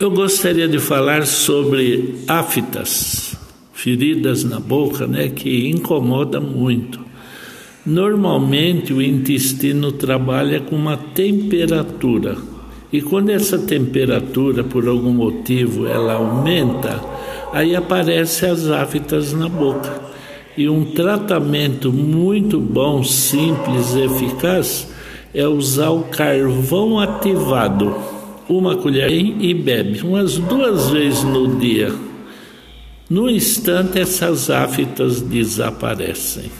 Eu gostaria de falar sobre aftas, feridas na boca, né, que incomoda muito. Normalmente o intestino trabalha com uma temperatura. E quando essa temperatura, por algum motivo, ela aumenta, aí aparecem as aftas na boca. E um tratamento muito bom, simples e eficaz é usar o carvão ativado uma colher e bebe umas duas vezes no dia. No instante, essas aftas desaparecem.